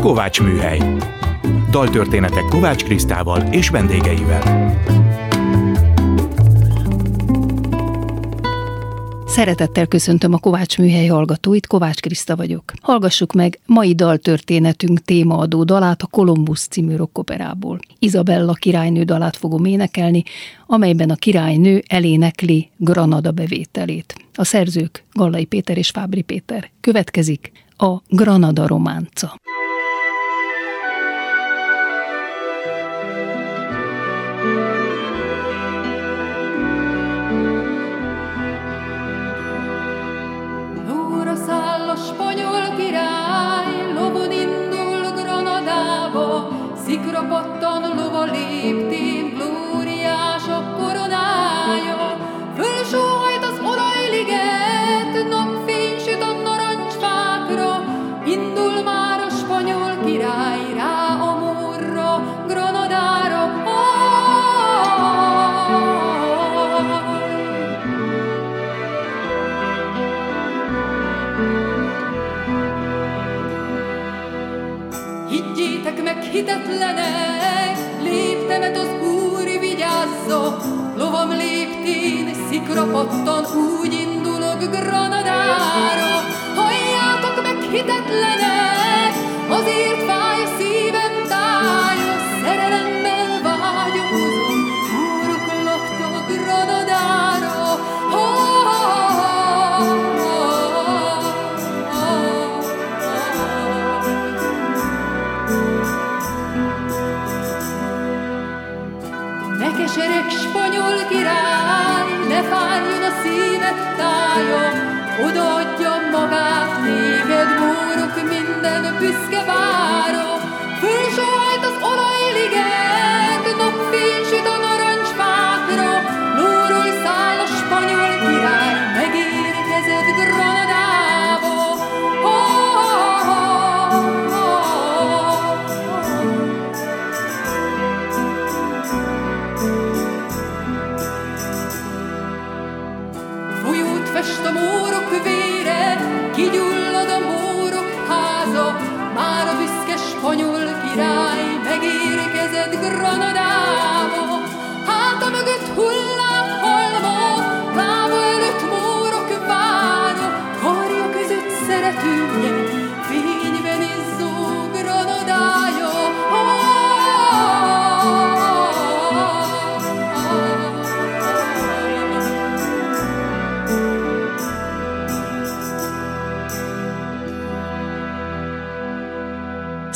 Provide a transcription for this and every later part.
Kovács Műhely. Daltörténetek Kovács Krisztával és vendégeivel. Szeretettel köszöntöm a Kovács Műhely hallgatóit, Kovács Kriszta vagyok. Hallgassuk meg mai daltörténetünk témaadó dalát a Kolumbusz című rockoperából. Izabella királynő dalát fogom énekelni, amelyben a királynő elénekli Granada bevételét. A szerzők Gallai Péter és Fábri Péter. Következik a Granada románca. Hitetlenek, léptemet az Úr vigyázza, lovam léptén, szikra pattan, úgy indulok Granadára. Halljátok meg hitetlenek, azért fáj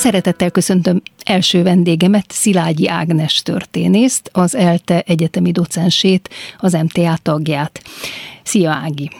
Szeretettel köszöntöm első vendégemet, Szilágyi Ágnes történészt, az ELTE egyetemi docensét, az MTA tagját. Szia Ági!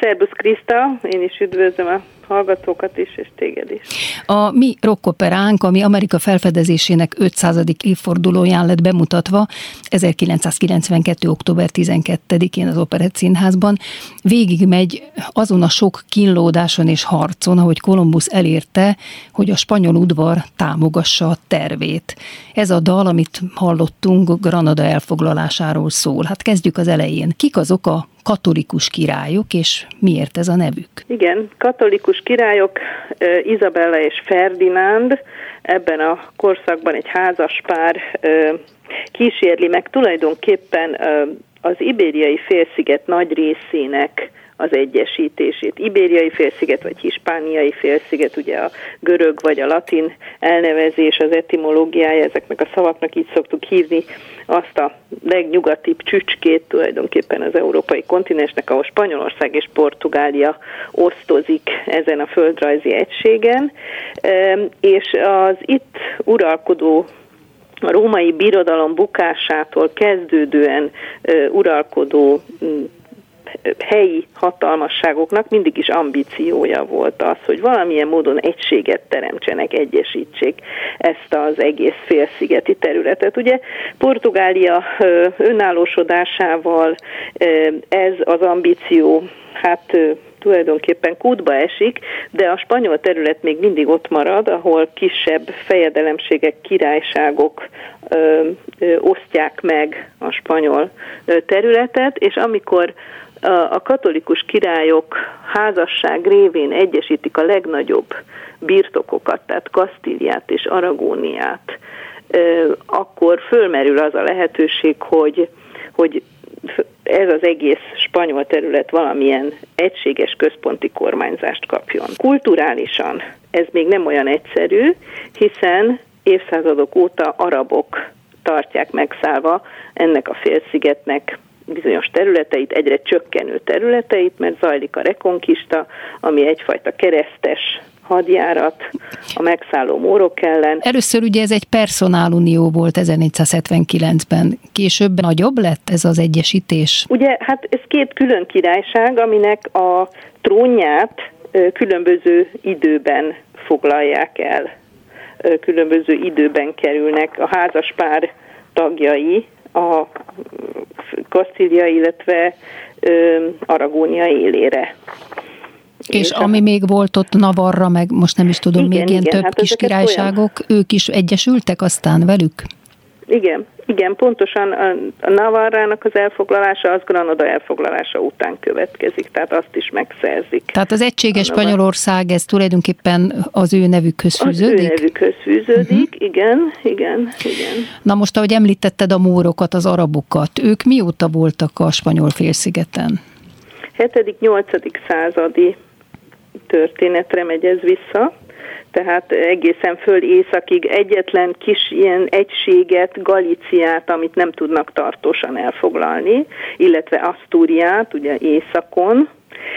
Szerbusz Kriszta, én is üdvözlöm a hallgatókat is, és téged is. A mi rockoperánk, ami Amerika felfedezésének 500. évfordulóján lett bemutatva 1992. október 12-én az Operett Színházban, végigmegy azon a sok kínlódáson és harcon, ahogy Kolumbusz elérte, hogy a spanyol udvar támogassa a tervét. Ez a dal, amit hallottunk, Granada elfoglalásáról szól. Hát kezdjük az elején. Kik azok a katolikus királyok, és miért ez a nevük? Igen, katolikus királyok, Izabella és Ferdinánd, ebben a korszakban egy házas pár kísérli meg tulajdonképpen az ibériai félsziget nagy részének az egyesítését. Ibériai félsziget vagy hispániai félsziget, ugye a görög vagy a latin elnevezés, az etimológiája ezeknek a szavaknak így szoktuk hívni azt a legnyugatibb csücskét tulajdonképpen az európai kontinensnek, ahol Spanyolország és Portugália osztozik ezen a földrajzi egységen, és az itt uralkodó a római birodalom bukásától kezdődően uralkodó helyi hatalmasságoknak mindig is ambíciója volt az, hogy valamilyen módon egységet teremtsenek, egyesítsék ezt az egész félszigeti területet. Ugye Portugália önállósodásával ez az ambíció hát tulajdonképpen kútba esik, de a spanyol terület még mindig ott marad, ahol kisebb fejedelemségek, királyságok ö, ö, osztják meg a spanyol területet, és amikor a katolikus királyok házasság révén egyesítik a legnagyobb birtokokat, tehát Kasztíliát és Aragóniát, akkor fölmerül az a lehetőség, hogy, hogy ez az egész spanyol terület valamilyen egységes központi kormányzást kapjon. Kulturálisan ez még nem olyan egyszerű, hiszen évszázadok óta arabok tartják megszállva ennek a félszigetnek bizonyos területeit, egyre csökkenő területeit, mert zajlik a rekonkista, ami egyfajta keresztes hadjárat a megszálló mórok ellen. Először ugye ez egy personálunió volt 1479-ben. Később nagyobb lett ez az egyesítés? Ugye, hát ez két külön királyság, aminek a trónját különböző időben foglalják el. Különböző időben kerülnek a házaspár tagjai a Kasztília, illetve Aragónia élére. És, és ami a... még volt ott Navarra, meg most nem is tudom, igen, még ilyen igen, több hát kis királyságok, olyan... ők is egyesültek aztán velük? Igen, igen, pontosan a, a Navarrának az elfoglalása az Granada elfoglalása után következik, tehát azt is megszerzik. Tehát az egységes Spanyolország, ez tulajdonképpen az ő nevükhöz fűződik? Az ő nevükhöz fűződik, uh-huh. igen, igen, igen. Na most, ahogy említetted a mórokat, az arabokat, ők mióta voltak a spanyol félszigeten? 7.-8. századi történetre megy ez vissza, tehát egészen föl északig egyetlen kis ilyen egységet, Galiciát, amit nem tudnak tartósan elfoglalni, illetve Asztúriát, ugye északon,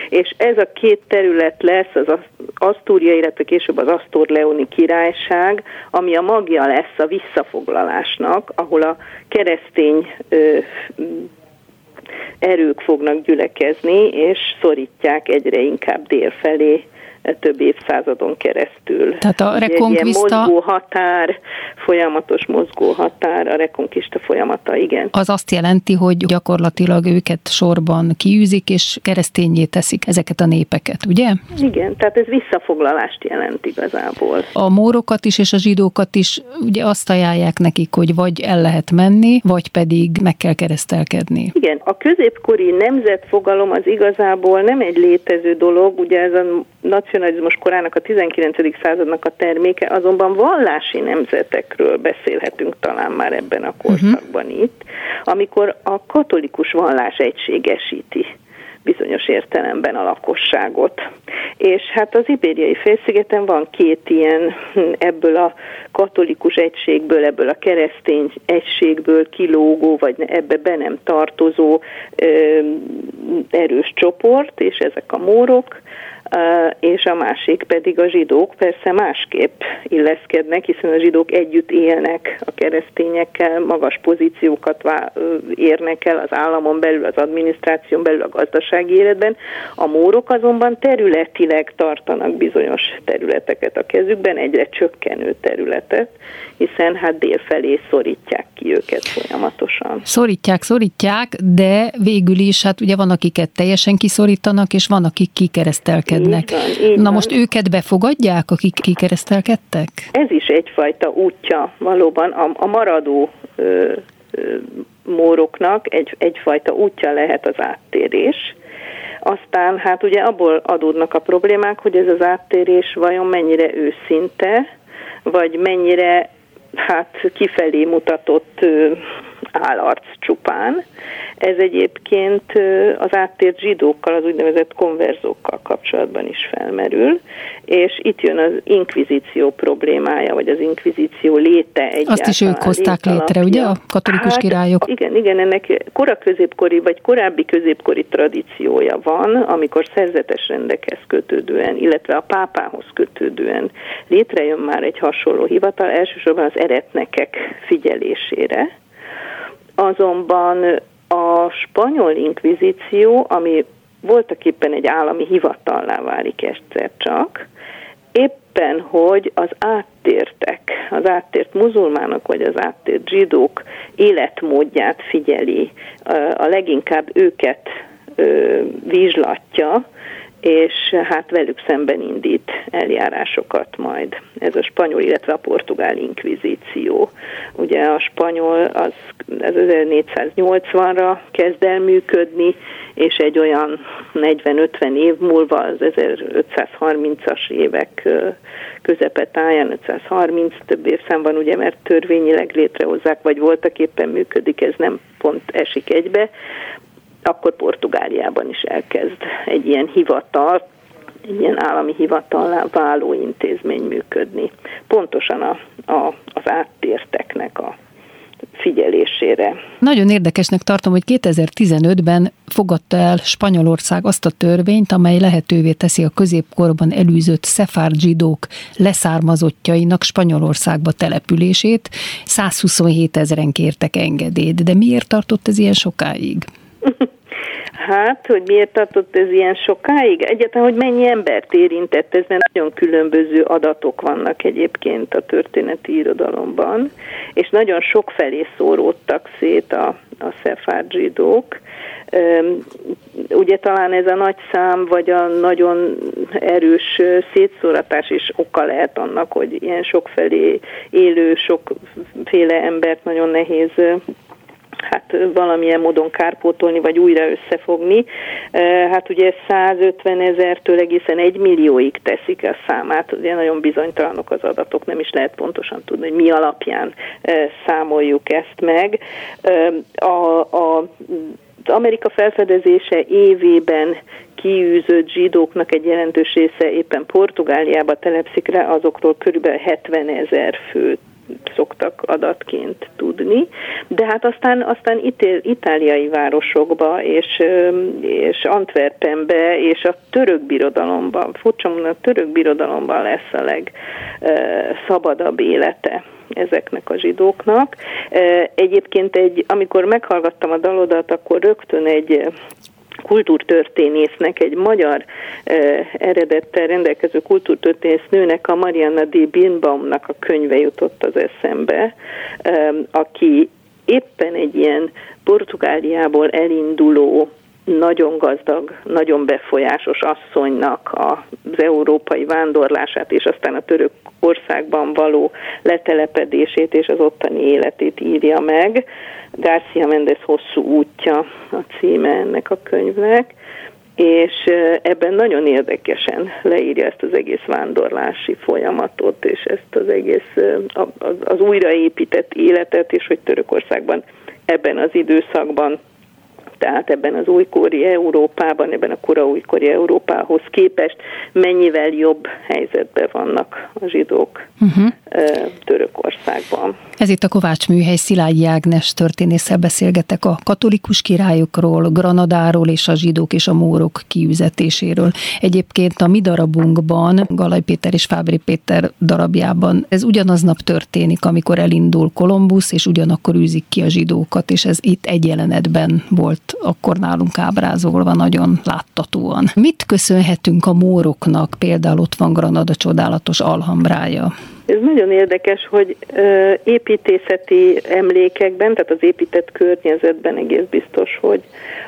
és ez a két terület lesz az Asztúria, illetve később az Asztor-Leoni királyság, ami a magja lesz a visszafoglalásnak, ahol a keresztény ö, erők fognak gyülekezni, és szorítják egyre inkább délfelé több évszázadon keresztül. Tehát a rekonkvista... mozgó határ, folyamatos mozgó határ, a rekonkista folyamata, igen. Az azt jelenti, hogy gyakorlatilag őket sorban kiűzik, és keresztényé teszik ezeket a népeket, ugye? Igen, tehát ez visszafoglalást jelent igazából. A mórokat is és a zsidókat is ugye azt ajánlják nekik, hogy vagy el lehet menni, vagy pedig meg kell keresztelkedni. Igen, a középkori nemzetfogalom az igazából nem egy létező dolog, ugye ez a nacionalizmus korának a 19. századnak a terméke, azonban vallási nemzetekről beszélhetünk talán már ebben a korszakban uh-huh. itt, amikor a katolikus vallás egységesíti bizonyos értelemben a lakosságot. És hát az ibériai félszigeten van két ilyen ebből a katolikus egységből, ebből a keresztény egységből kilógó, vagy ebbe be nem tartozó ö, erős csoport, és ezek a mórok, és a másik pedig a zsidók persze másképp illeszkednek, hiszen a zsidók együtt élnek a keresztényekkel, magas pozíciókat érnek el az államon belül, az adminisztráción belül, a gazdasági életben. A mórok azonban területileg tartanak bizonyos területeket a kezükben, egyre csökkenő területet, hiszen hát délfelé szorítják ki őket folyamatosan. Szorítják, szorítják, de végül is hát ugye van, akiket teljesen kiszorítanak, és van, akik kikeresztelkednek. Így van, így Na van. most őket befogadják, akik kikeresztelkedtek? Ez is egyfajta útja valóban a, a maradó ö, ö, móroknak egy, egyfajta útja lehet az áttérés. Aztán hát ugye abból adódnak a problémák, hogy ez az áttérés vajon mennyire őszinte, vagy mennyire hát kifelé mutatott állarc csupán. Ez egyébként az áttért zsidókkal, az úgynevezett konverzókkal kapcsolatban is felmerül, és itt jön az inkvizíció problémája, vagy az inkvizíció léte egyáltalán. Azt is ők hozták létre, ugye, a katolikus hát, királyok? Igen, igen, ennek kora középkori, vagy korábbi középkori tradíciója van, amikor szerzetes rendekhez kötődően, illetve a pápához kötődően létrejön már egy hasonló hivatal, elsősorban az eretnekek figyelésére, Azonban a spanyol inkvizíció, ami voltak éppen egy állami hivatallá válik egyszer csak, éppen, hogy az áttértek, az áttért muzulmánok vagy az áttért zsidók életmódját figyeli, a leginkább őket vizslatja, és hát velük szemben indít eljárásokat majd. Ez a spanyol, illetve a portugál inkvizíció. Ugye a spanyol az, az 1480-ra kezd el működni, és egy olyan 40-50 év múlva az 1530-as évek táján, 530 több évszám van, ugye, mert törvényileg létrehozzák, vagy voltak éppen működik, ez nem pont esik egybe, akkor Portugáliában is elkezd egy ilyen hivatal, egy ilyen állami hivatallá váló intézmény működni. Pontosan a, a, az áttérteknek a figyelésére. Nagyon érdekesnek tartom, hogy 2015-ben fogadta el Spanyolország azt a törvényt, amely lehetővé teszi a középkorban elűzött szefárd zsidók leszármazottjainak Spanyolországba települését. 127 ezeren kértek engedélyt, de miért tartott ez ilyen sokáig? Hát, hogy miért tartott ez ilyen sokáig? Egyáltalán, hogy mennyi embert érintett ez, mert nagyon különböző adatok vannak egyébként a történeti irodalomban, és nagyon sok felé szóródtak szét a, a szefárd zsidók. Ugye talán ez a nagy szám, vagy a nagyon erős szétszóratás is oka lehet annak, hogy ilyen sokfelé élő, sokféle embert nagyon nehéz hát valamilyen módon kárpótolni, vagy újra összefogni. Hát ugye 150 ezertől egészen egy millióig teszik a számát, ugye nagyon bizonytalanok az adatok, nem is lehet pontosan tudni, hogy mi alapján számoljuk ezt meg. A, a Amerika felfedezése évében kiűzött zsidóknak egy jelentős része éppen Portugáliába telepszik rá, azokról körülbelül 70 ezer főt szoktak adatként tudni, de hát aztán, aztán itél, itáliai városokba és, és Antwerpenbe és a török birodalomban, furcsa a török birodalomban lesz a legszabadabb élete ezeknek a zsidóknak. Egyébként egy, amikor meghallgattam a dalodat, akkor rögtön egy kultúrtörténésznek, egy magyar eh, eredettel rendelkező kultúrtörténész nőnek, a Marianna D. Birnbaumnak a könyve jutott az eszembe, eh, aki éppen egy ilyen Portugáliából elinduló nagyon gazdag, nagyon befolyásos asszonynak az európai vándorlását, és aztán a török országban való letelepedését és az ottani életét írja meg. Garcia Mendez hosszú útja a címe ennek a könyvnek, és ebben nagyon érdekesen leírja ezt az egész vándorlási folyamatot, és ezt az egész az újraépített életet, és hogy Törökországban ebben az időszakban tehát ebben az újkori Európában, ebben a kora újkori Európához képest mennyivel jobb helyzetben vannak a zsidók uh-huh. Törökországban. Ez itt a Kovács Műhely Szilágyi Ágnes történésszel beszélgetek a katolikus királyokról, Granadáról és a zsidók és a mórok kiüzetéséről. Egyébként a mi darabunkban, Galaj Péter és Fábri Péter darabjában ez ugyanaznap történik, amikor elindul Kolumbusz, és ugyanakkor űzik ki a zsidókat, és ez itt egy jelenetben volt akkor nálunk ábrázolva nagyon láttatóan. Mit köszönhetünk a móroknak? Például ott van Granada csodálatos alhambrája. Ez nagyon érdekes, hogy építészeti emlékekben, tehát az épített környezetben egész biztos, hogy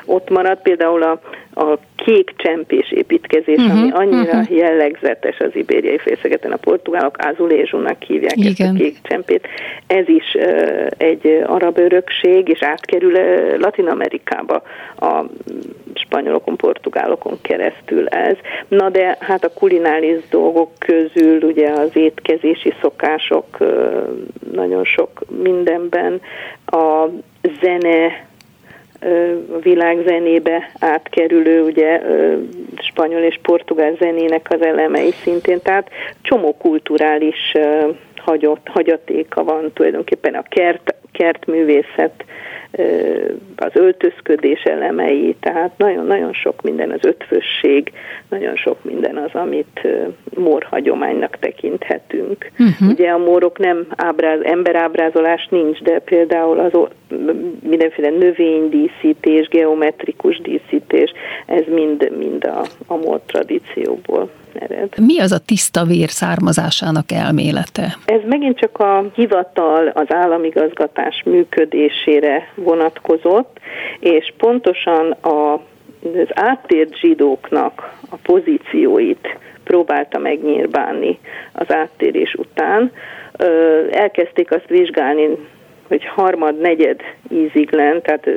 ott marad például a, a kék csempés építkezés, uh-huh, ami annyira uh-huh. jellegzetes az ibériai félszegeten, a portugálok azulézsúnak hívják Igen. ezt a kék csempét. Ez is egy arab örökség, és átkerül Latin Amerikába a spanyolokon, portugálokon keresztül ez. Na de hát a kulinális dolgok közül ugye az étkezési szokások nagyon sok mindenben, a zene a világ zenébe átkerülő, ugye spanyol és portugál zenének az elemei szintén, tehát csomó kulturális hagyott, hagyatéka van tulajdonképpen a kert, kertművészet az öltözködés elemei, tehát nagyon-nagyon sok minden az ötvösség, nagyon sok minden az, amit morhagyománynak tekinthetünk. Uh-huh. Ugye a mórok nem ábráz, emberábrázolás nincs, de például az mindenféle növénydíszítés, geometrikus díszítés, ez mind, mind a, a mór tradícióból ered. Mi az a tiszta vér származásának elmélete? Ez megint csak a hivatal, az államigazgatás működésére vonatkozott, és pontosan a az áttért zsidóknak a pozícióit próbálta megnyírbálni az áttérés után. Elkezdték azt vizsgálni, hogy harmad, negyed íziglen, tehát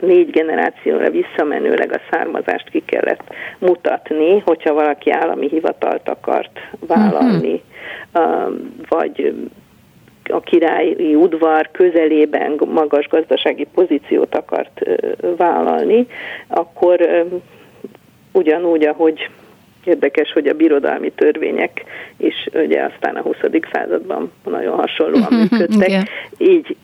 négy generációra visszamenőleg a származást ki kellett mutatni, hogyha valaki állami hivatalt akart vállalni, uh-huh. vagy a királyi udvar közelében magas gazdasági pozíciót akart vállalni, akkor ugyanúgy, ahogy Érdekes, hogy a birodalmi törvények is ugye aztán a 20. században nagyon hasonlóan működtek. Igen. Így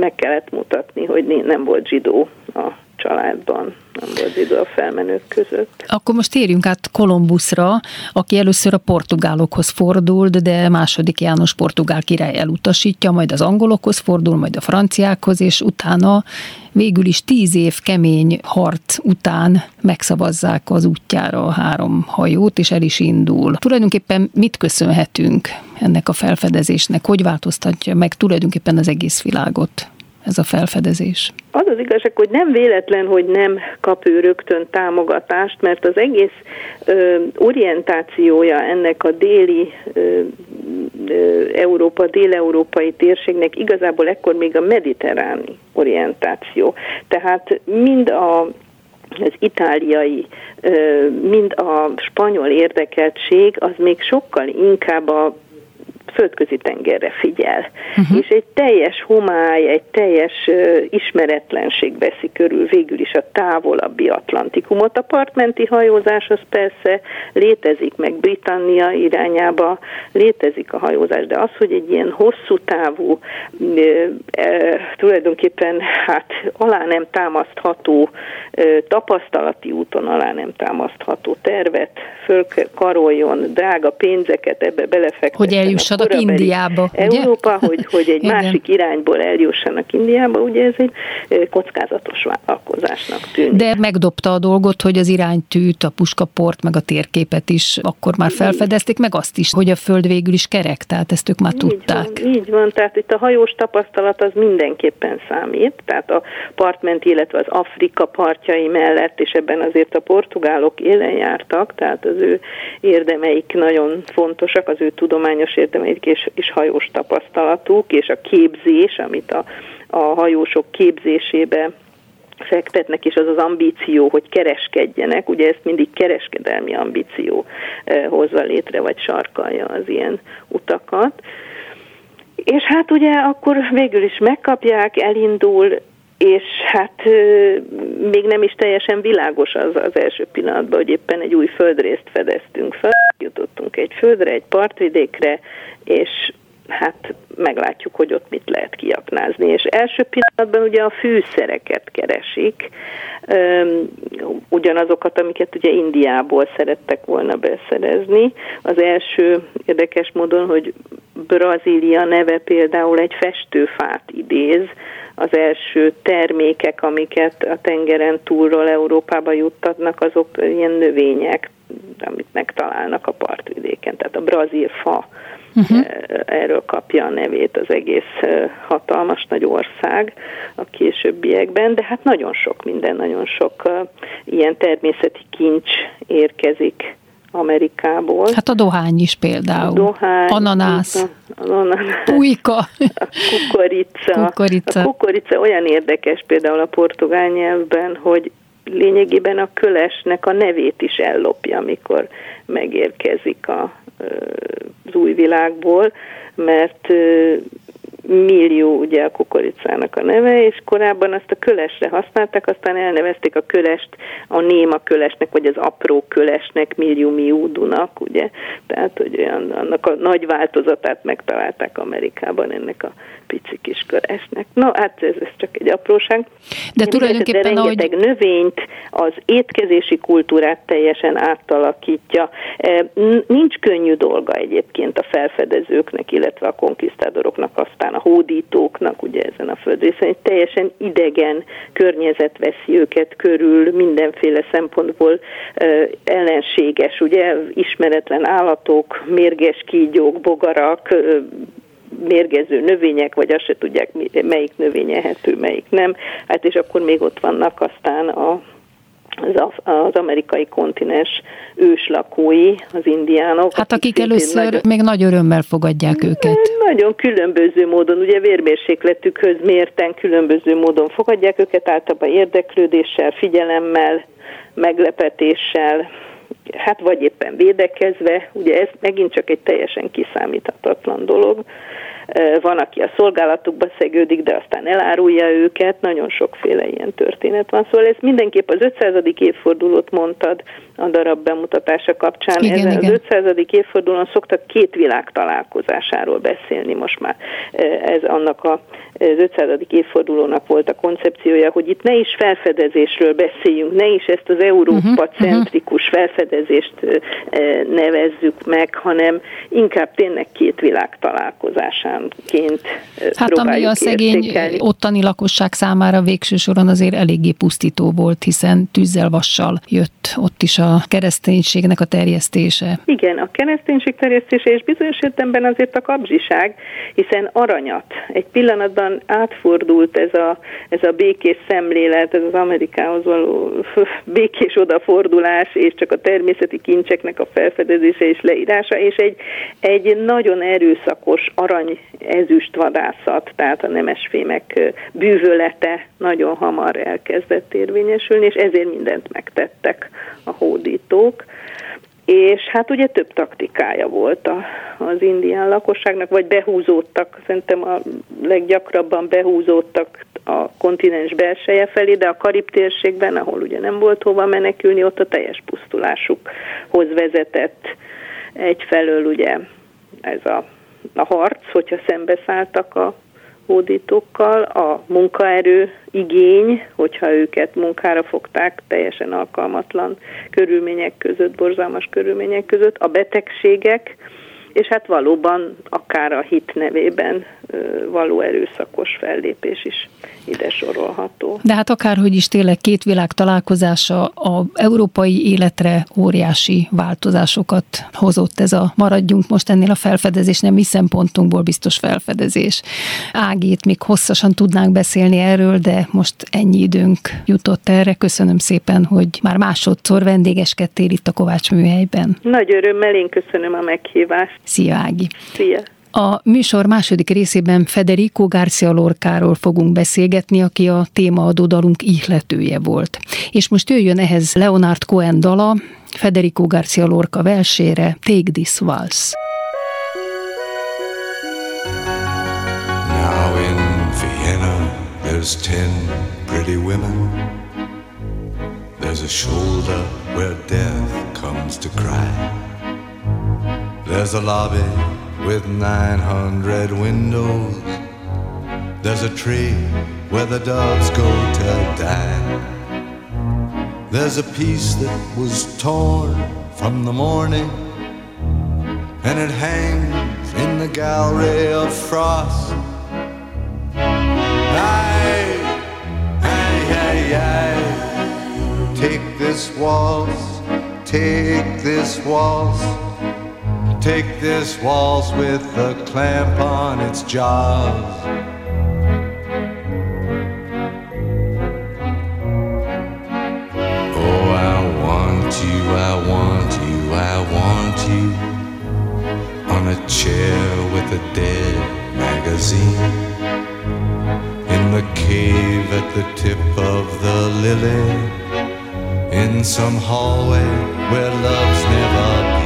meg kellett mutatni, hogy nem volt zsidó a családban, nem volt zsidó a felmenők között. Akkor most térjünk át Kolumbuszra, aki először a portugálokhoz fordult, de második János portugál király elutasítja, majd az angolokhoz fordul, majd a franciákhoz, és utána végül is tíz év kemény harc után megszavazzák az útjára a három hajót, és el is indul. Tulajdonképpen mit köszönhetünk ennek a felfedezésnek? Hogy változtatja meg tulajdonképpen az egész világot? Ez a felfedezés? Az az igazság, hogy nem véletlen, hogy nem kap ő rögtön támogatást, mert az egész ö, orientációja ennek a déli ö, ö, Európa, dél-európai térségnek igazából ekkor még a mediterráni orientáció. Tehát mind a az itáliai, mind a spanyol érdekeltség az még sokkal inkább a földközi tengerre figyel. Uh-huh. És egy teljes homály, egy teljes ismeretlenség veszi körül végül is a távolabbi Atlantikumot. A partmenti hajózás az persze létezik, meg Britannia irányába létezik a hajózás, de az, hogy egy ilyen hosszú távú, tulajdonképpen hát alá nem támasztható, tapasztalati úton alá nem támasztható tervet fölkaroljon, drága pénzeket ebbe belefektetni. Hogy eljussanak Indiába, ugye? Európa, hogy, hogy egy másik irányból eljussanak Indiába, ugye ez egy kockázatos vállalkozásnak tűnik. De megdobta a dolgot, hogy az iránytűt, a puskaport, meg a térképet is akkor már felfedezték, meg azt is, hogy a föld végül is kerek, tehát ezt ők már így tudták. Van, így van, tehát itt a hajós tapasztalat az mindenképpen számít, tehát a partment, illetve az Afrika partjai mellett, és ebben azért a portugálok élen jártak, tehát az ő érdemeik nagyon fontosak, az ő tudományos érdemeik és, és hajós tapasztalatuk, és a képzés, amit a, a hajósok képzésébe fektetnek, és az az ambíció, hogy kereskedjenek, ugye ezt mindig kereskedelmi ambíció eh, hozza létre, vagy sarkalja az ilyen utakat. És hát ugye akkor végül is megkapják, elindul, és hát még nem is teljesen világos az az első pillanatban, hogy éppen egy új földrészt fedeztünk fel, jutottunk egy földre, egy partvidékre, és hát meglátjuk, hogy ott mit lehet kiaknázni. És első pillanatban ugye a fűszereket keresik, ugyanazokat, amiket ugye Indiából szerettek volna beszerezni. Az első érdekes módon, hogy Brazília neve például egy festőfát idéz, az első termékek, amiket a tengeren túlról Európába juttatnak, azok ilyen növények, amit megtalálnak a partvidéken. Tehát a brazil fa uh-huh. erről kapja a nevét az egész eh, hatalmas nagy ország a későbbiekben, de hát nagyon sok minden, nagyon sok eh, ilyen természeti kincs érkezik Amerikából. Hát a dohány is például. A dohány, ananász, ananász pulyka, a kukorica. kukorica. A kukorica olyan érdekes például a portugál nyelvben, hogy lényegében a kölesnek a nevét is ellopja, amikor megérkezik a, az új világból, mert millió ugye a kukoricának a neve, és korábban azt a kölesre használták, aztán elnevezték a kölest a néma kölesnek, vagy az apró kölesnek, millió miúdunak, ugye, tehát hogy olyan, annak a nagy változatát megtalálták Amerikában ennek a pici kis kölesnek. No, hát ez, ez csak egy apróság. De Én tulajdonképpen, de rengeteg ahogy... növényt, az étkezési kultúrát teljesen átalakítja. E, nincs könnyű dolga egyébként a felfedezőknek, illetve a konkisztádoroknak, aztán a hódítóknak, ugye ezen a földrészen, egy teljesen idegen környezet veszi őket körül, mindenféle szempontból ellenséges, ugye ismeretlen állatok, mérges kígyók, bogarak, mérgező növények, vagy azt se tudják, melyik növény ehető, melyik nem. Hát és akkor még ott vannak aztán a az, az amerikai kontinens őslakói, az indiánok. Hát akik először nagyon, még nagy örömmel fogadják őket. Nagyon különböző módon, ugye vérmérsékletükhöz mérten különböző módon fogadják őket, általában érdeklődéssel, figyelemmel, meglepetéssel, hát vagy éppen védekezve, ugye ez megint csak egy teljesen kiszámíthatatlan dolog. Van, aki a szolgálatukba szegődik, de aztán elárulja őket, nagyon sokféle ilyen történet van. Szóval ez mindenképp az 500. évfordulót mondtad a darab bemutatása kapcsán. Igen, Ezen igen. az 500. évfordulón szoktak két világ találkozásáról beszélni most már. Ez annak a, az 500. évfordulónak volt a koncepciója, hogy itt ne is felfedezésről beszéljünk, ne is ezt az Európa-centrikus felfedezést nevezzük meg, hanem inkább tényleg két világ találkozásánként Hát ami a szegény értékelni. ottani lakosság számára végső soron azért eléggé pusztító volt, hiszen tűzzel vassal jött ott is a kereszténységnek a terjesztése. Igen, a kereszténység terjesztése és bizonyos értelemben azért a kapzsiság, hiszen aranyat. Egy pillanatban átfordult ez a, ez a békés szemlélet, ez az Amerikához való békés odafordulás, és csak a természeti kincseknek a felfedezése és leírása, és egy, egy nagyon erőszakos arany ezüst vadászat, tehát a nemesfémek bűvölete nagyon hamar elkezdett érvényesülni, és ezért mindent megtettek a hódítók. És hát ugye több taktikája volt a, az indián lakosságnak, vagy behúzódtak, szerintem a leggyakrabban behúzódtak a kontinens belseje felé, de a Karib térségben, ahol ugye nem volt hova menekülni, ott a teljes pusztulásukhoz vezetett egyfelől ugye ez a, a harc, hogyha szembeszálltak a hódítókkal, a munkaerő igény, hogyha őket munkára fogták teljesen alkalmatlan körülmények között, borzalmas körülmények között, a betegségek, és hát valóban akár a hit nevében való erőszakos fellépés is ide sorolható. De hát akárhogy is tényleg két világ találkozása a európai életre óriási változásokat hozott ez a maradjunk most ennél a felfedezésnél, mi szempontunkból biztos felfedezés. Ágét még hosszasan tudnánk beszélni erről, de most ennyi időnk jutott erre. Köszönöm szépen, hogy már másodszor vendégeskedtél itt a Kovács műhelyben. Nagy örömmel én köszönöm a meghívást. Szia Ági! Szia! A műsor második részében Federico Garcia Lorcáról fogunk beszélgetni, aki a témaadó dalunk ihletője volt. És most jöjjön ehhez Leonard Cohen dala, Federico Garcia Lorca versére, Take This Waltz. Now in Vienna, there's ten pretty women. There's a shoulder where death comes to cry. There's a lobby with 900 windows. There's a tree where the doves go to die. There's a piece that was torn from the morning, and it hangs in the gallery of frost. Aye, aye, aye, aye. Take this waltz, take this waltz. Take this waltz with a clamp on its jaws. Oh, I want you, I want you, I want you on a chair with a dead magazine in the cave at the tip of the lily in some hallway where love's never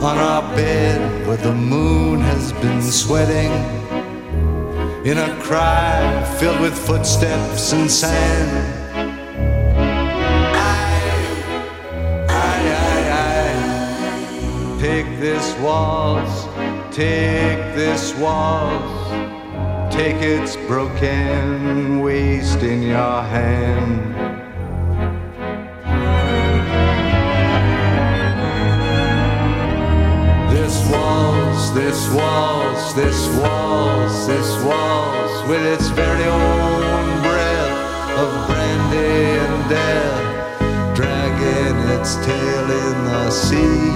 on our bed where the moon has been sweating in a cry filled with footsteps and sand. Aye, aye, aye, aye. Take this waltz, take this waltz, take its broken waist in your hand. This waltz, this waltz, this waltz, with its very own breath of brandy and death, dragging its tail in the sea.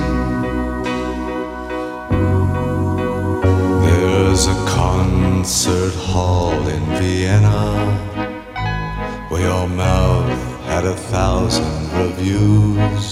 There's a concert hall in Vienna where your mouth had a thousand reviews.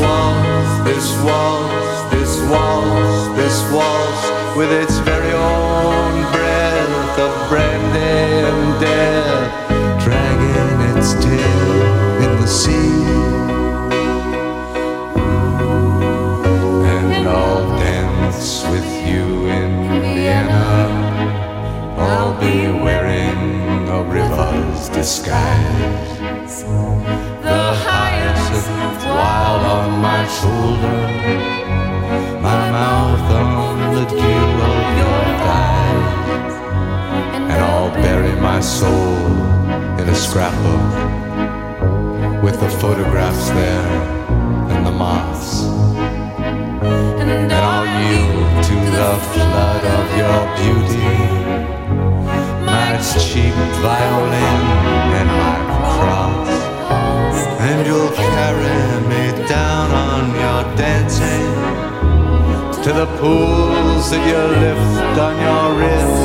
This waltz, this waltz, this waltz, this waltz, with its very own breath of brandy and death, dragging its tail in the sea. And I'll dance with you in Vienna. I'll be wearing a river's disguise. Shoulder, my mouth on the dew of your thighs, and I'll bury my soul in a scrapbook with the photographs there and the moths. And I'll yield to the flood of your beauty, my cheap violin the pools that you lift on your wrist.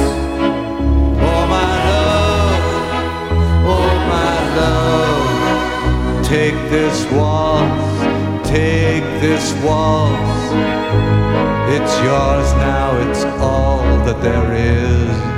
Oh my love, oh my love, take this waltz, take this waltz. It's yours now, it's all that there is.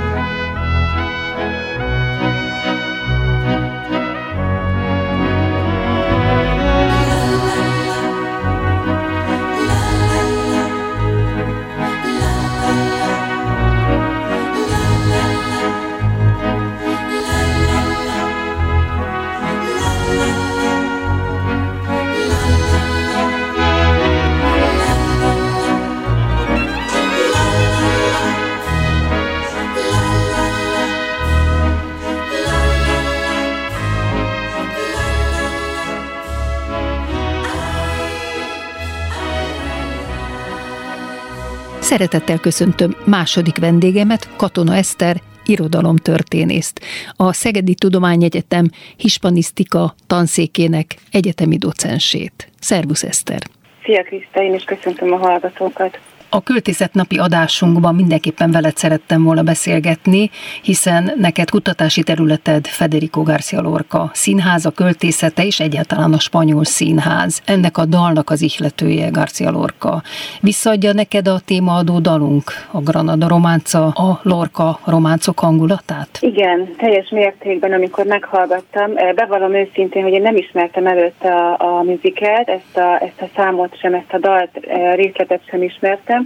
Szeretettel köszöntöm második vendégemet, Katona Eszter, irodalomtörténészt, a Szegedi Tudományegyetem hispanisztika tanszékének egyetemi docensét. Szervusz Eszter! Szia Kriszta, én is köszöntöm a hallgatókat! A költészet napi adásunkban mindenképpen veled szerettem volna beszélgetni, hiszen neked kutatási területed Federico Garcia Lorca színháza, költészete és egyáltalán a spanyol színház. Ennek a dalnak az ihletője Garcia Lorca. Visszaadja neked a témaadó dalunk, a Granada románca, a Lorca románcok hangulatát? Igen, teljes mértékben, amikor meghallgattam. Bevallom őszintén, hogy én nem ismertem előtte a, a műzikát, ezt a, ezt a számot sem, ezt a dalt részletet sem ismertem,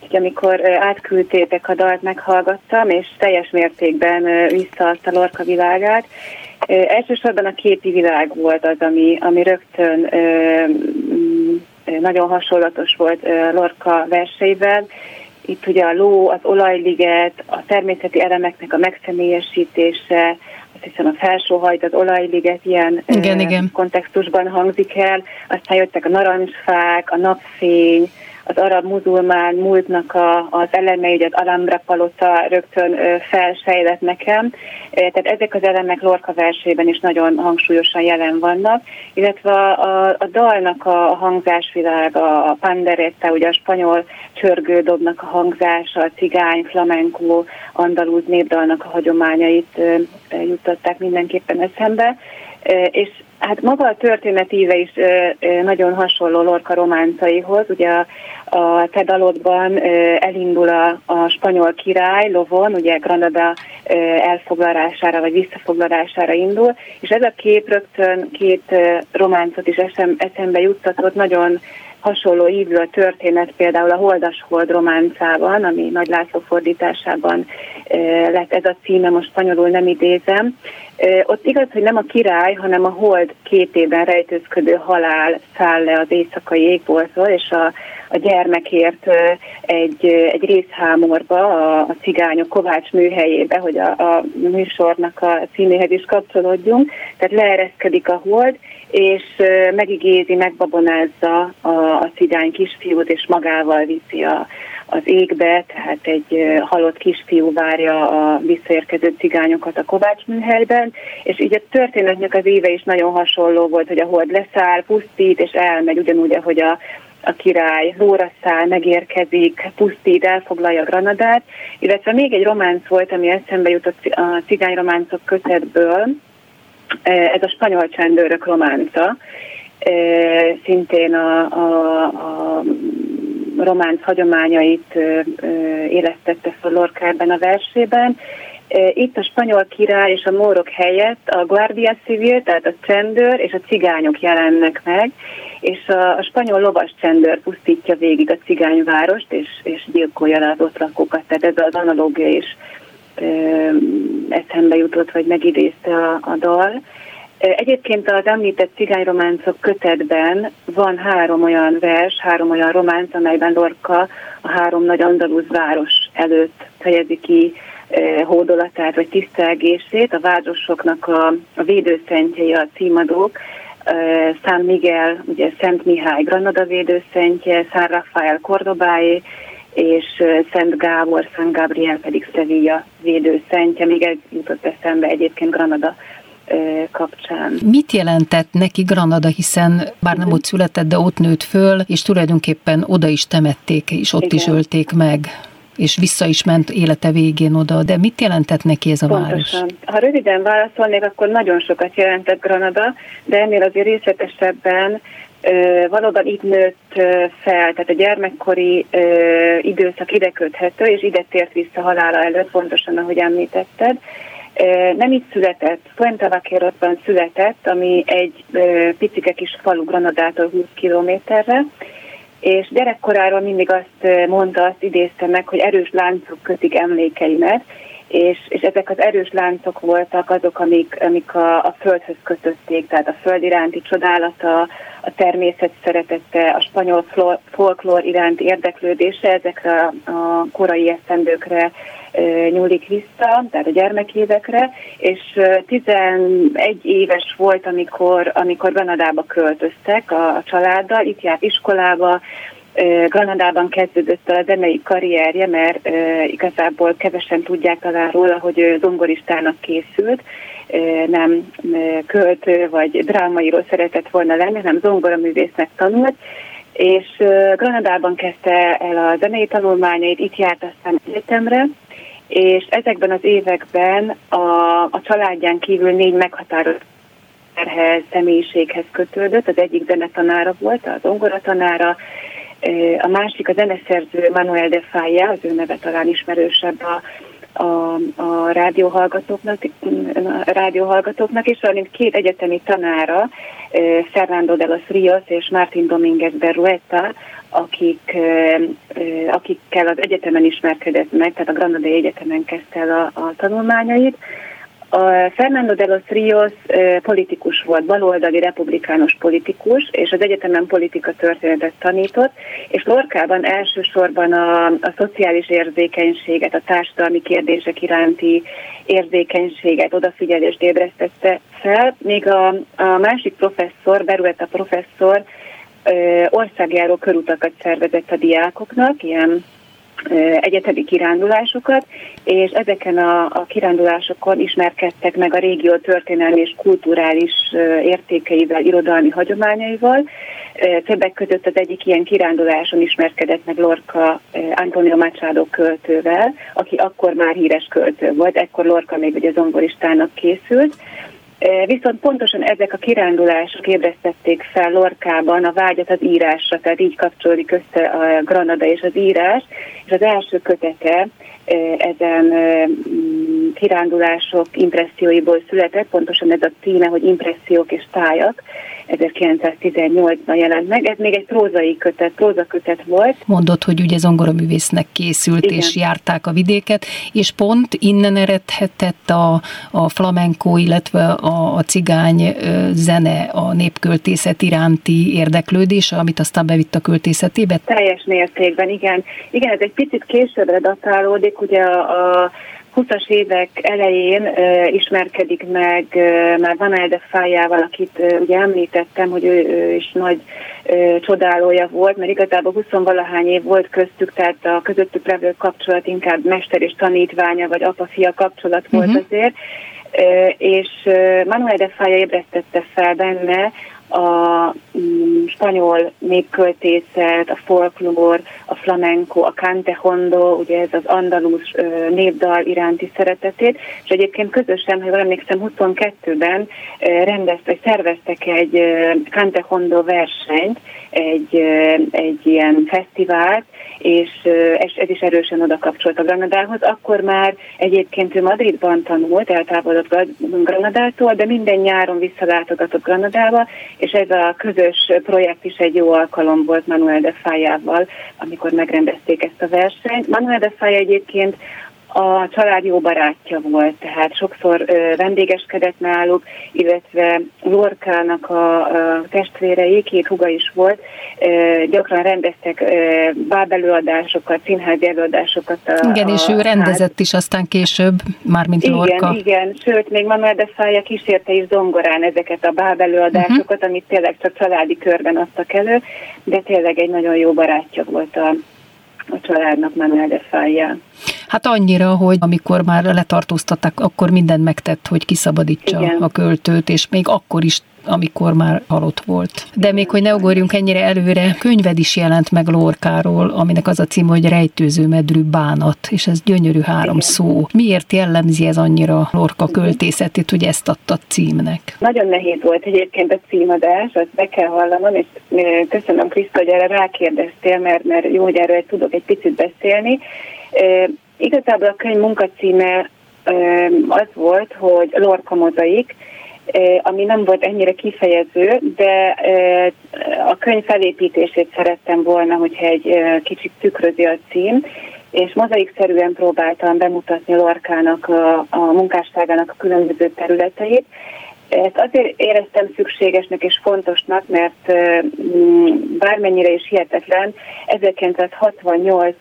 hogy amikor átküldtétek a dalt, meghallgattam, és teljes mértékben visszaadta Lorca világát. Elsősorban a képi világ volt az, ami, ami rögtön nagyon hasonlatos volt Lorca verseivel. Itt ugye a ló, az olajliget, a természeti elemeknek a megszemélyesítése, azt hiszem a felsóhajt, az olajliget ilyen igen, igen. kontextusban hangzik el, aztán jöttek a narancsfák, a napfény, az arab-muzulmán múltnak a, az elemei, ugye az Alhambra palota rögtön felsejlett nekem, tehát ezek az elemek Lorca versében is nagyon hangsúlyosan jelen vannak, illetve a, a, dalnak a hangzásvilága, a panderetta, ugye a spanyol csörgődobnak a hangzása, a cigány, flamenco, andalúz népdalnak a hagyományait jutották mindenképpen eszembe, és Hát maga a történet íve is nagyon hasonló Lorca románcaihoz. Ugye a, a te dalodban elindul a, a spanyol király lovon, ugye Granada elfoglalására vagy visszafoglalására indul, és ez a kép rögtön két románcot is eszembe juttatott, nagyon hasonló ívű a történet például a Holdas Hold románcában, ami Nagy László fordításában lett ez a címe, most spanyolul nem idézem. Ott igaz, hogy nem a király, hanem a hold képében rejtőzködő halál száll le az éjszakai égboltról, és a, a gyermekért egy, egy részhámorba, a, a cigányok Kovács műhelyébe, hogy a, a műsornak a címéhez is kapcsolódjunk. Tehát leereszkedik a hold, és megigézi, megbabonázza a, a cigány kisfiút, és magával viszi a, az égbe, tehát egy halott kisfiú várja a visszaérkező cigányokat a Kovács műhelyben, és így a történetnek az éve is nagyon hasonló volt, hogy a hold leszáll, pusztít, és elmegy ugyanúgy, ahogy a, a király lóra száll, megérkezik, pusztít, elfoglalja Granadát, illetve még egy románc volt, ami eszembe jutott a cigányrománcok kötetből, ez a spanyol csendőrök románca, szintén a, a, a románc hagyományait élesztette fel Lorca ebben a versében. Itt a spanyol király és a mórok helyett a Guardia Civil, tehát a csendőr és a cigányok jelennek meg, és a, a spanyol lovas csendőr pusztítja végig a cigányvárost, és, és gyilkolja le az ott lakókat. Tehát ez az analógia is eszembe jutott, vagy megidézte a, a dal. Egyébként az említett cigányrománcok kötetben van három olyan vers, három olyan románc, amelyben Lorca a három nagy andalúz város előtt fejezi ki hódolatát vagy tisztelgését. A városoknak a, a védőszentjei a címadók, San Miguel, ugye Szent Mihály Granada védőszentje, San Rafael Cordobáé, és Szent Gábor, San Gabriel pedig Sevilla védőszentje, még ez jutott eszembe egyébként Granada kapcsán. Mit jelentett neki Granada, hiszen bár nem ott született, de ott nőtt föl, és tulajdonképpen oda is temették, és ott Igen. is ölték meg és vissza is ment élete végén oda, de mit jelentett neki ez a Pontosan. város? Ha röviden válaszolnék, akkor nagyon sokat jelentett Granada, de ennél azért részletesebben valóban itt nőtt fel, tehát a gyermekkori időszak ide köthető, és ide tért vissza halála előtt, pontosan ahogy említetted. Nem itt született, Fuentavaquerosban született, ami egy picike kis falu Granadától 20 kilométerre, és gyerekkoráról mindig azt mondta, azt idézte meg, hogy erős láncok kötik emlékeimet, és, és ezek az erős láncok voltak azok, amik, amik a, a földhöz kötötték, tehát a föld iránti csodálata, a természet szeretete, a spanyol folklór iránti érdeklődése, ezekre a korai esztendőkre nyúlik vissza, tehát a gyermekévekre, és 11 éves volt, amikor, amikor Granadába költöztek a, a családdal, itt járt iskolába, Granadában kezdődött a zenei karrierje, mert igazából kevesen tudják talán róla, hogy zongoristának készült, nem költő vagy drámaíró szeretett volna lenni, hanem zongoraművésznek tanult, és Granadában kezdte el a zenei tanulmányait, itt járt aztán egyetemre, és ezekben az években a, a családján kívül négy meghatározott személyiséghez kötődött. Az egyik zenetanára volt, az zongoratanára, a másik a zeneszerző Manuel de Falla, az ő neve talán ismerősebb a, a, a rádióhallgatóknak, a rádióhallgatóknak, és valamint két egyetemi tanára, Fernando de los Rios és Martin Dominguez Berrueta, akik, akikkel az egyetemen ismerkedett meg, tehát a Granadai Egyetemen kezdte el a, a tanulmányait. A Fernando de los Rios politikus volt, baloldali republikánus politikus, és az egyetemen politika történetet tanított, és Lorkában elsősorban a, a szociális érzékenységet, a társadalmi kérdések iránti érzékenységet, odafigyelést ébresztette fel, még a, a másik professzor, Berueta professzor, országjáró körutakat szervezett a diákoknak, ilyen egyetemi kirándulásokat, és ezeken a, a kirándulásokon ismerkedtek meg a régió történelmi és kulturális értékeivel, irodalmi hagyományaival. Többek között az egyik ilyen kiránduláson ismerkedett meg Lorca Antonio Machado költővel, aki akkor már híres költő volt, ekkor Lorca még ugye zongoristának készült, Viszont pontosan ezek a kirándulások ébresztették fel Lorkában a vágyat az írásra, tehát így kapcsolódik össze a Granada és az írás, és az első kötete ezen kirándulások impresszióiból született, pontosan ez a címe, hogy impressziók és tájak, 1918-ban jelent meg. Ez még egy prózai kötet, prózakötet volt. Mondott, hogy ugye zongoraművésznek készült, Igen. és járták a vidéket, és pont innen eredhetett a, a flamenco, illetve a, a cigány zene, a népköltészet iránti érdeklődés, amit aztán bevitt a költészetébe? Teljes mértékben, igen. Igen, ez egy picit későbbre datálódik, ugye a, a 20-as évek elején uh, ismerkedik meg uh, már Van Elde Fájával, akit uh, ugye említettem, hogy ő, ő is nagy uh, csodálója volt, mert igazából 20 valahány év volt köztük, tehát a közöttük levő kapcsolat inkább mester és tanítványa, vagy apa-fia kapcsolat volt uh-huh. azért, uh, és uh, Manuel de Fája ébresztette fel benne a mm, spanyol népköltészet, a folklór, a flamenco, a cantejondo, ugye ez az andalus népdal iránti szeretetét, és egyébként közösen, ha jól emlékszem, 22-ben rendezt, vagy szerveztek egy cantejondo versenyt, egy, egy ilyen fesztivált, és ez is erősen oda kapcsolt a Granadához. Akkor már egyébként ő Madridban tanult, eltávolodott Granadától, de minden nyáron visszalátogatott Granadába, és ez a közös projekt is egy jó alkalom volt Manuel de Fájával, amikor megrendezték ezt a versenyt. Manuel de Fája egyébként a család jó barátja volt, tehát sokszor ö, vendégeskedett náluk, illetve Lorkának a, a testvérei, két huga is volt, ö, gyakran rendeztek ö, bábelőadásokat, színházi előadásokat. A, igen, a, és ő rendezett is aztán később, mármint igen, Lorca. Igen, igen, sőt, még Manuel de Fája kísérte is zongorán ezeket a bábelőadásokat, uh-huh. amit tényleg csak családi körben adtak elő, de tényleg egy nagyon jó barátja volt a, a családnak Manuel de Fája. Hát annyira, hogy amikor már letartóztatták, akkor mindent megtett, hogy kiszabadítsa Igen. a költőt, és még akkor is amikor már halott volt. De még, hogy ne ugorjunk ennyire előre, könyved is jelent meg Lorkáról, aminek az a cím, hogy Rejtőző medrű bánat, és ez gyönyörű három Igen. szó. Miért jellemzi ez annyira Lorca költészetét, hogy ezt adta címnek? Nagyon nehéz volt egyébként a címadás, azt be kell hallanom, és köszönöm Kriszta, hogy erre rákérdeztél, mert, mert jó, hogy erről tudok egy picit beszélni. Igazából a könyv munkacíme az volt, hogy Lorca mozaik, ami nem volt ennyire kifejező, de a könyv felépítését szerettem volna, hogyha egy kicsit tükrözi a cím, és mozaikszerűen próbáltam bemutatni Lorkának a, a munkásságának a különböző területeit. Ezt azért éreztem szükségesnek és fontosnak, mert bármennyire is hihetetlen, 1968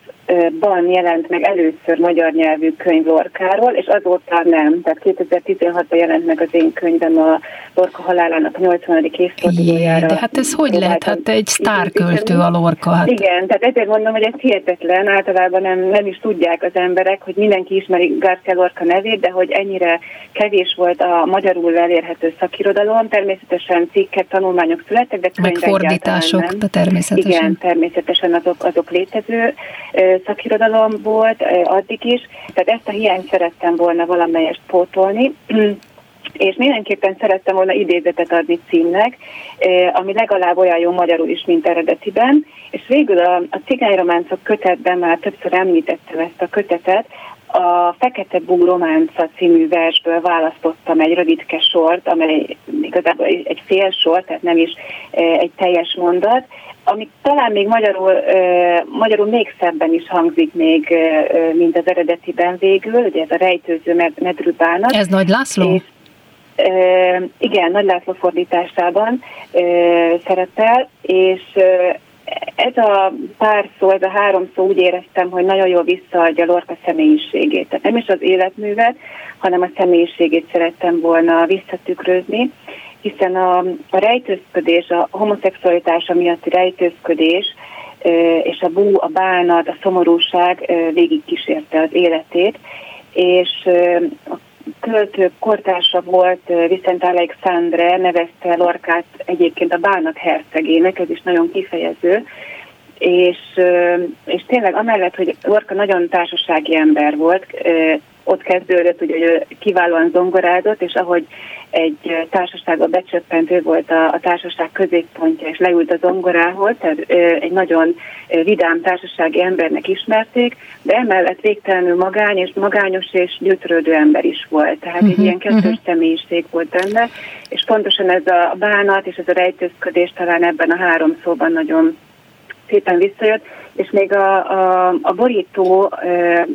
ban jelent meg először magyar nyelvű könyv Lorkáról, és azóta nem. Tehát 2016-ban jelent meg az én könyvem a Lorca halálának 80. évfordulójára. De hát ez hogy lehet? Hát egy sztárköltő a Lorca. Hát. Igen, tehát ezért mondom, hogy ez hihetetlen. Általában nem, nem is tudják az emberek, hogy mindenki ismeri García Lorca nevét, de hogy ennyire kevés volt a magyarul elérhető szakirodalom. Természetesen cikkek, tanulmányok születtek, de Megfordítások, természetesen. Igen, természetesen azok, azok létező szakirodalom volt addig is, tehát ezt a hiányt szerettem volna valamelyest pótolni, és mindenképpen szerettem volna idézetet adni címnek, ami legalább olyan jó magyarul is, mint eredetiben, és végül a, a cigányrománcok kötetben már többször említettem ezt a kötetet, a Fekete Bú Románca című versből választottam egy rövidke sort, amely igazából egy fél sor, tehát nem is egy teljes mondat, ami talán még magyarul, magyarul még szebben is hangzik még, mint az eredetiben végül, ugye ez a rejtőző medrűbánat. Ez Nagy László? És, igen, Nagy László fordításában szerepel, és ez a pár szó, ez a három szó úgy éreztem, hogy nagyon jól visszaadja Lorca személyiségét. Tehát nem is az életművet, hanem a személyiségét szerettem volna visszatükrözni, hiszen a, a rejtőzködés, a homoszexualitása miatti rejtőzködés és a bú, a bánat, a szomorúság végig kísérte az életét, és a költő kortársa volt Viszent Alexandre, nevezte Lorkát egyébként a bánat hercegének, ez is nagyon kifejező, és, és tényleg amellett, hogy Lorca nagyon társasági ember volt, ott kezdődött, ugye, hogy kiválóan zongorázott, és ahogy egy társaságba becsöppent, ő volt a, a társaság középpontja, és leült a zongorához, tehát egy nagyon vidám társasági embernek ismerték, de emellett végtelenül magány és magányos és gyötrődő ember is volt. Tehát uh-huh, egy mhm, ilyen kettős uh-huh. személyiség volt benne, és pontosan ez a bánat és ez a rejtőzködés talán ebben a három szóban nagyon szépen visszajött, és még a, a, a borító e,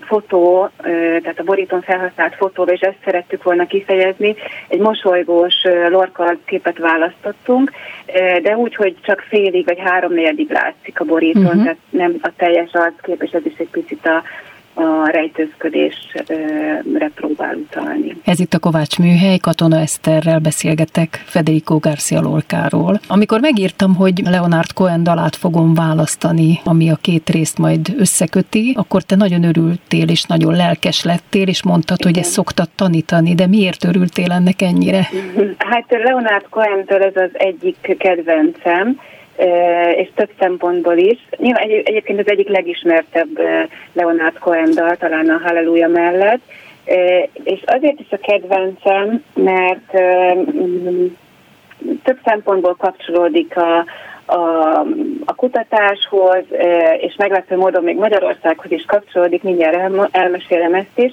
fotó, e, tehát a borítón felhasznált fotó, és ezt szerettük volna kifejezni, egy mosolygós lorka képet választottunk, e, de úgy, hogy csak félig vagy háromnegyedig látszik a borítón, uh-huh. tehát nem a teljes arckép, és ez is egy picit a, a rejtőzködésre próbál utalni. Ez itt a Kovács Műhely, Katona Eszterrel beszélgetek Federico Garcia Lorkáról. Amikor megírtam, hogy Leonard Cohen dalát fogom választani, ami a két részt majd összeköti, akkor te nagyon örültél és nagyon lelkes lettél, és mondtad, Igen. hogy ezt szoktad tanítani, de miért örültél ennek ennyire? Hát Leonard Cohen-től ez az egyik kedvencem, és több szempontból is. Nyilván egy, egyébként az egyik legismertebb Leonard Cohen dal, talán a Halleluja mellett, és azért is a kedvencem, mert több szempontból kapcsolódik a, a, a kutatáshoz, és meglepő módon még Magyarországhoz is kapcsolódik, mindjárt el, elmesélem ezt is,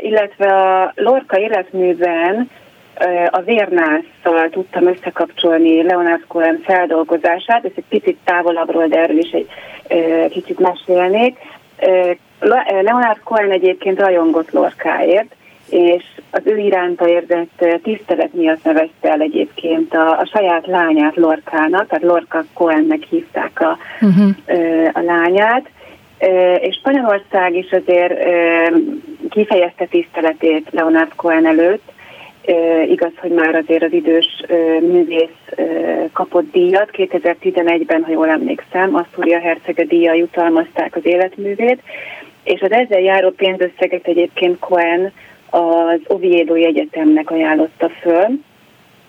illetve a Lorca életműben a vérnásszal tudtam összekapcsolni Leonard Cohen feldolgozását, ez egy picit távolabbról, de erről is egy kicsit mesélnék. Leonard Cohen egyébként rajongott Lorkáért, és az ő iránta érzett tisztelet miatt nevezte el egyébként a, a saját lányát Lorkának, tehát Lorca Cohennek hívták a, uh-huh. a lányát, és Spanyolország is azért kifejezte tiszteletét Leonard Cohen előtt, igaz, hogy már azért az idős művész kapott díjat. 2011-ben, ha jól emlékszem, Asztúria Hercege díja jutalmazták az életművét, és az ezzel járó pénzösszeget egyébként Cohen az Oviedo Egyetemnek ajánlotta föl,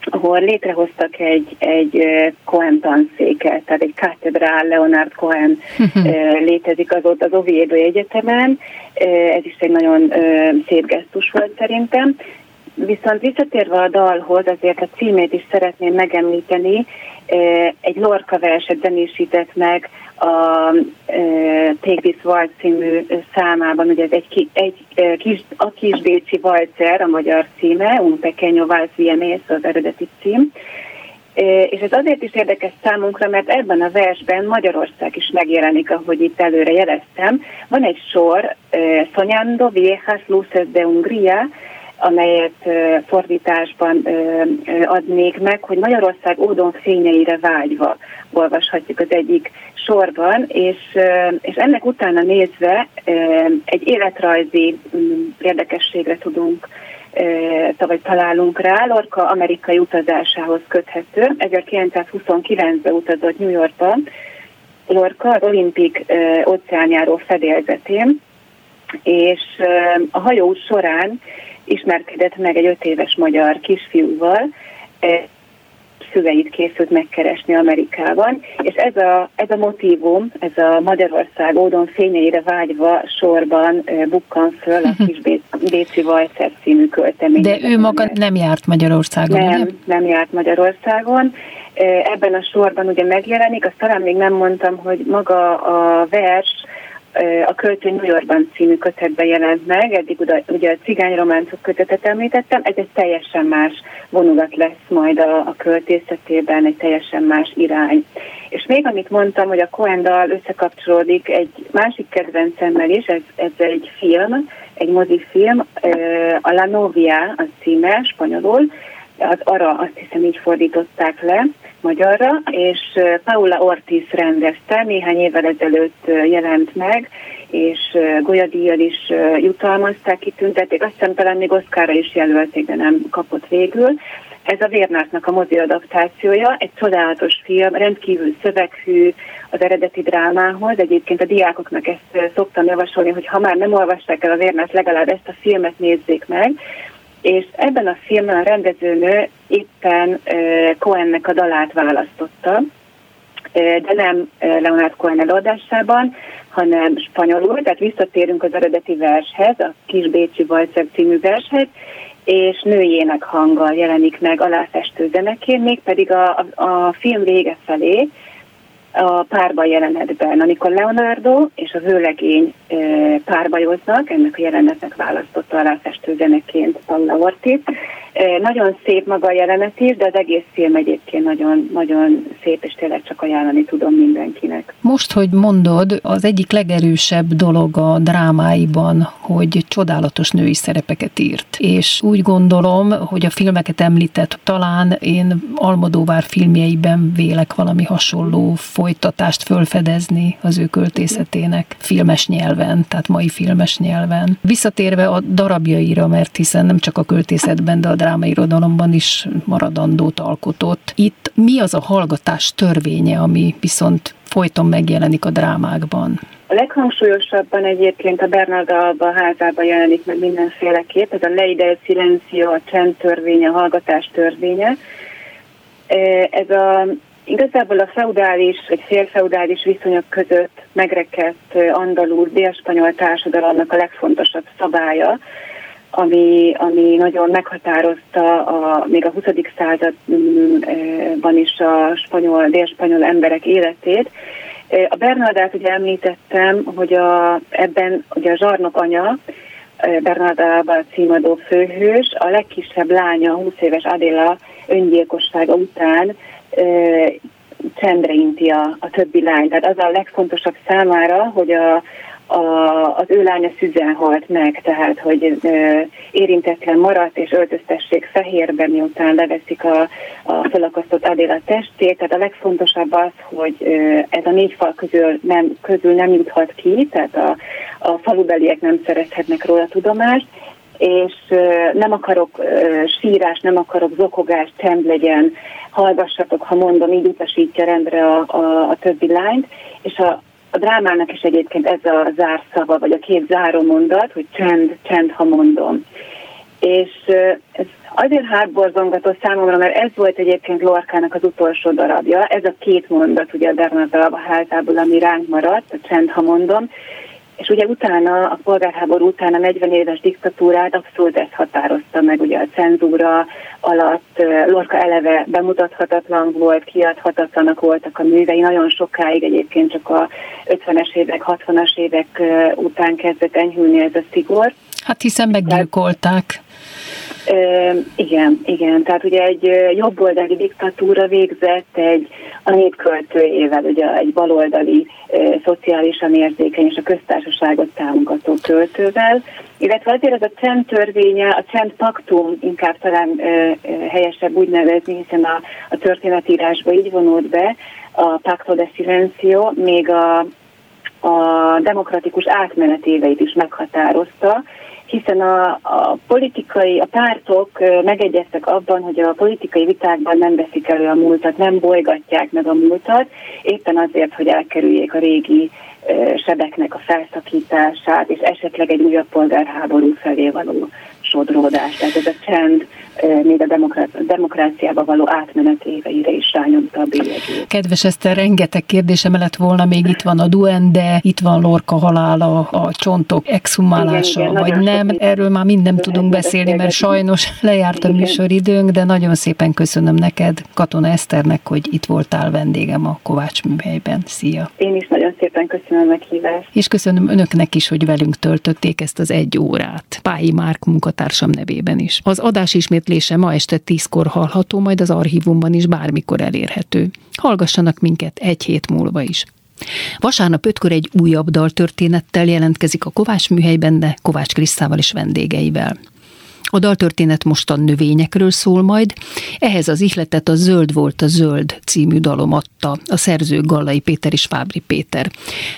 ahol létrehoztak egy, egy Cohen tanszéket, tehát egy katedrál Leonard Cohen létezik az ott az Oviedo Egyetemen. Ez is egy nagyon szép gesztus volt szerintem. Viszont visszatérve a dalhoz, azért a címét is szeretném megemlíteni, egy Lorca verset zenésített meg a Take This Waltz című számában, ugye ez egy, egy kis, a kisbécsi valcer, a magyar címe, Un Pequeño Valsz Vienés az eredeti cím, és ez azért is érdekes számunkra, mert ebben a versben Magyarország is megjelenik, ahogy itt előre jeleztem. Van egy sor, Soñando Viejas Luces de Hungría, amelyet fordításban adnék meg, hogy Magyarország ódon fényeire vágyva olvashatjuk az egyik sorban, és, és ennek utána nézve egy életrajzi mm, érdekességre tudunk vagy találunk rá, Lorca amerikai utazásához köthető. 1929-ben utazott New Yorkban, Lorca az olimpik óceánjáró fedélzetén, és a hajó során ismerkedett meg egy öt éves magyar kisfiúval, e, szüleit készült megkeresni Amerikában, és ez a, ez a motivum, ez a Magyarország ódon fényeire vágyva sorban e, bukkan föl a kis Bécsi Vajszer című költemény. De ő maga nem járt Magyarországon, nem? Nem, nem járt Magyarországon. E, ebben a sorban ugye megjelenik, azt talán még nem mondtam, hogy maga a vers a Költő New Yorkban című kötetben jelent meg, eddig ugye a cigány románcok kötetet említettem, ez egy teljesen más vonulat lesz majd a, a költészetében, egy teljesen más irány. És még amit mondtam, hogy a Coen-dal összekapcsolódik egy másik kedvencemmel is, ez, ez egy film, egy mozifilm, a La Novia a címe, spanyolul, az ARA azt hiszem így fordították le magyarra, és Paula Ortiz rendezte, néhány évvel ezelőtt jelent meg, és Golyadíjjal is jutalmazták, kitüntették, azt hiszem talán még Oszkára is jelölték, de nem kapott végül. Ez a Vérnártnak a mozi adaptációja, egy csodálatos film, rendkívül szöveghű az eredeti drámához. Egyébként a diákoknak ezt szoktam javasolni, hogy ha már nem olvasták el a Vérnárt, legalább ezt a filmet nézzék meg. És ebben a filmben a rendezőnő éppen Cohennek a dalát választotta, de nem Leonard Cohen előadásában, hanem spanyolul, tehát visszatérünk az eredeti vershez, a Kis Bécsi Valcev című vershez, és nőjének hanggal jelenik meg aláfestő zenekén, mégpedig a, a, a film vége felé a párba jelenetben, amikor Leonardo és a vőlegény párbajoznak, ennek a jelenetnek választotta aláfestő zeneként Paula Ortiz, nagyon szép maga a jelenet is, de az egész film egyébként nagyon, nagyon szép, és tényleg csak ajánlani tudom mindenkinek. Most, hogy mondod, az egyik legerősebb dolog a drámáiban, hogy csodálatos női szerepeket írt. És úgy gondolom, hogy a filmeket említett, talán én Almodóvár filmjeiben vélek valami hasonló folytatást fölfedezni az ő költészetének filmes nyelven, tehát mai filmes nyelven. Visszatérve a darabjaira, mert hiszen nem csak a költészetben, de a drámairodalomban is maradandót alkotott. Itt mi az a hallgatás törvénye, ami viszont folyton megjelenik a drámákban? A leghangsúlyosabban egyébként a Bernard Alba házában jelenik meg mindenféleképp, ez a lei del silencio, a csend törvénye, a hallgatás törvénye. Ez a, igazából a feudális vagy félfeudális viszonyok között megrekedt andalúz dél-spanyol társadalomnak a legfontosabb szabálya, ami, ami nagyon meghatározta a, még a 20. században is a spanyol, dél-spanyol emberek életét. A Bernardát ugye említettem, hogy a, ebben ugye a zsarnok anya, Bernardába címadó főhős, a legkisebb lánya, 20 éves Adéla öngyilkossága után csendre inti a, a többi lány. Tehát az a legfontosabb számára, hogy a, a, az ő lánya szüzen halt meg, tehát hogy ö, érintetlen maradt és öltöztessék fehérbe, miután leveszik a, a felakasztott Adéla testét. Tehát a legfontosabb az, hogy ö, ez a négy fal közül nem, közül nem juthat ki, tehát a, a falubeliek nem szerezhetnek róla tudomást, és nem akarok sírás, nem akarok zokogás, csend legyen, hallgassatok, ha mondom, így utasítja rendre a, a, a többi lányt, és a, a drámának is egyébként ez a zárszava, vagy a két záró mondat, hogy csend, csend, ha mondom. És ez azért hátborzongató számomra, mert ez volt egyébként Lorkának az utolsó darabja, ez a két mondat ugye a Bernard a házából, ami ránk maradt, a csend, ha mondom, és ugye utána, a polgárháború után a 40 éves diktatúrát abszolút ezt határozta meg, ugye a cenzúra alatt Lorca eleve bemutathatatlan volt, kiadhatatlanak voltak a művei, nagyon sokáig egyébként csak a 50-es évek, 60-as évek után kezdett enyhülni ez a szigor. Hát hiszen meggyilkolták. Igen, igen. Tehát ugye egy jobboldali diktatúra végzett egy a népköltőjével, ugye egy baloldali szociálisan érzékeny és a köztársaságot támogató költővel, illetve azért ez a csend törvénye, a csend paktum inkább talán helyesebb úgy nevezni, hiszen a, a történetírásba így vonult be, a Pacto de Silencio, még a, a demokratikus átmenet éveit is meghatározta, hiszen a, a politikai, a pártok megegyeztek abban, hogy a politikai vitákban nem veszik elő a múltat, nem bolygatják meg a múltat, éppen azért, hogy elkerüljék a régi sebeknek a felszakítását, és esetleg egy újabb polgárháború felé való sodródás. Tehát ez a csend még a demokráciába való átmenet éveire is rányomta a bélyegét. Kedves Eszter, rengeteg kérdése lett volna, még itt van a duende, itt van Lorca halála, a csontok exhumálása, igen, igen, vagy nem. Erről már minden tudunk beszélni, mert sajnos lejárt a műsoridőnk, de nagyon szépen köszönöm neked, Katona Eszternek, hogy itt voltál vendégem a Kovács műhelyben. Szia! Én is nagyon szépen köszönöm a meghívást. És köszönöm önöknek is, hogy velünk töltötték ezt az egy órát. Pályi Márk munkatársam nevében is. Az adás ismét ismétlése ma este tízkor hallható, majd az archívumban is bármikor elérhető. Hallgassanak minket egy hét múlva is. Vasárnap ötkor egy újabb daltörténettel jelentkezik a Kovács műhelyben, de Kovács Krisztával és vendégeivel. A daltörténet mostan növényekről szól majd, ehhez az ihletet a Zöld volt a zöld című dalom adta, a szerző Gallai Péter és Fábri Péter.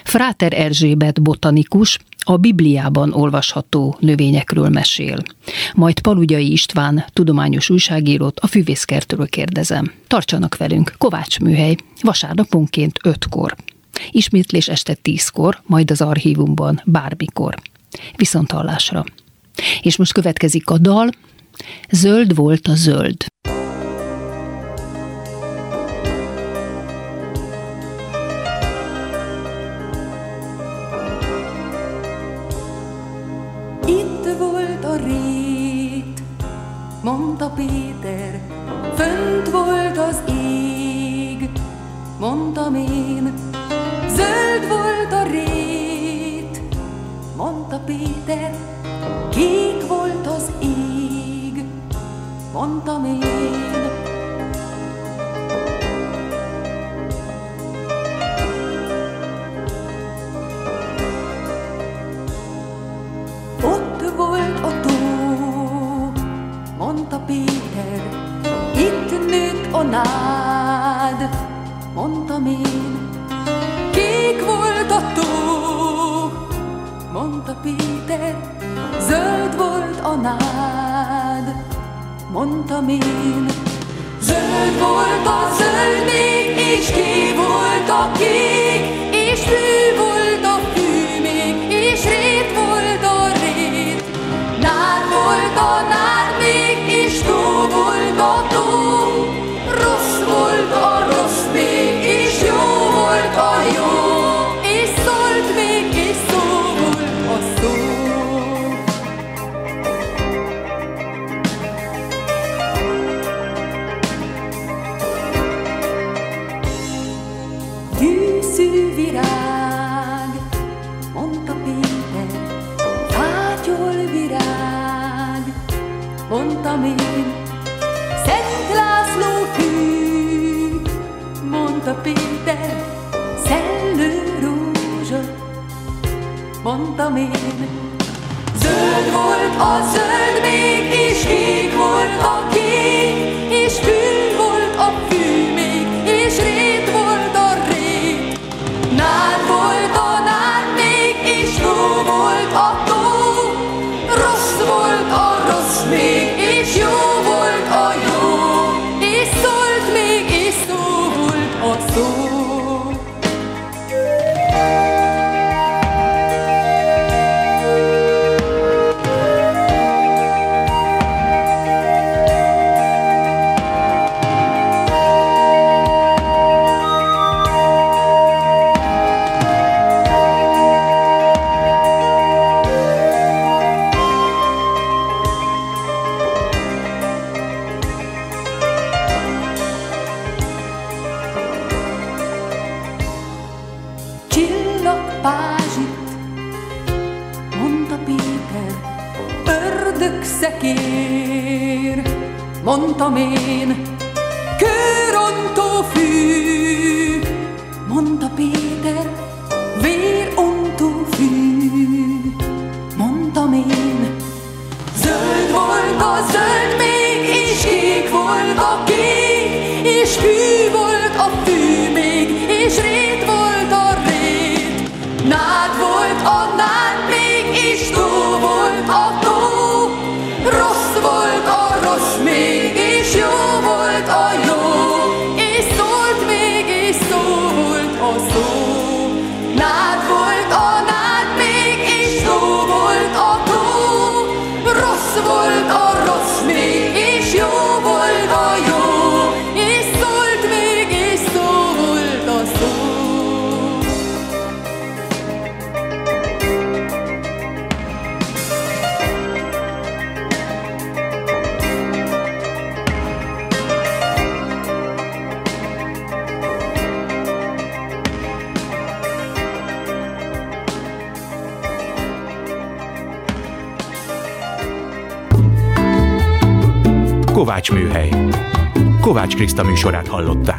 Fráter Erzsébet botanikus, a Bibliában olvasható növényekről mesél. Majd Palugyai István, tudományos újságírót a füvészkertről kérdezem. Tartsanak velünk, Kovács műhely, vasárnaponként ötkor. Ismétlés este tízkor, majd az archívumban bármikor. Viszont hallásra. És most következik a dal, Zöld volt a zöld. Mondta Péter, kék volt az ég, mondtam én. nád, mondtam én. Kék volt a tó, mondta Péter, zöld volt a nád, mondtam én. Zöld volt a zöld még, mondtam én. Zöld volt a zöld még, és kék mondtam én, Műhely. Kovács Kriszta műsorát hallották.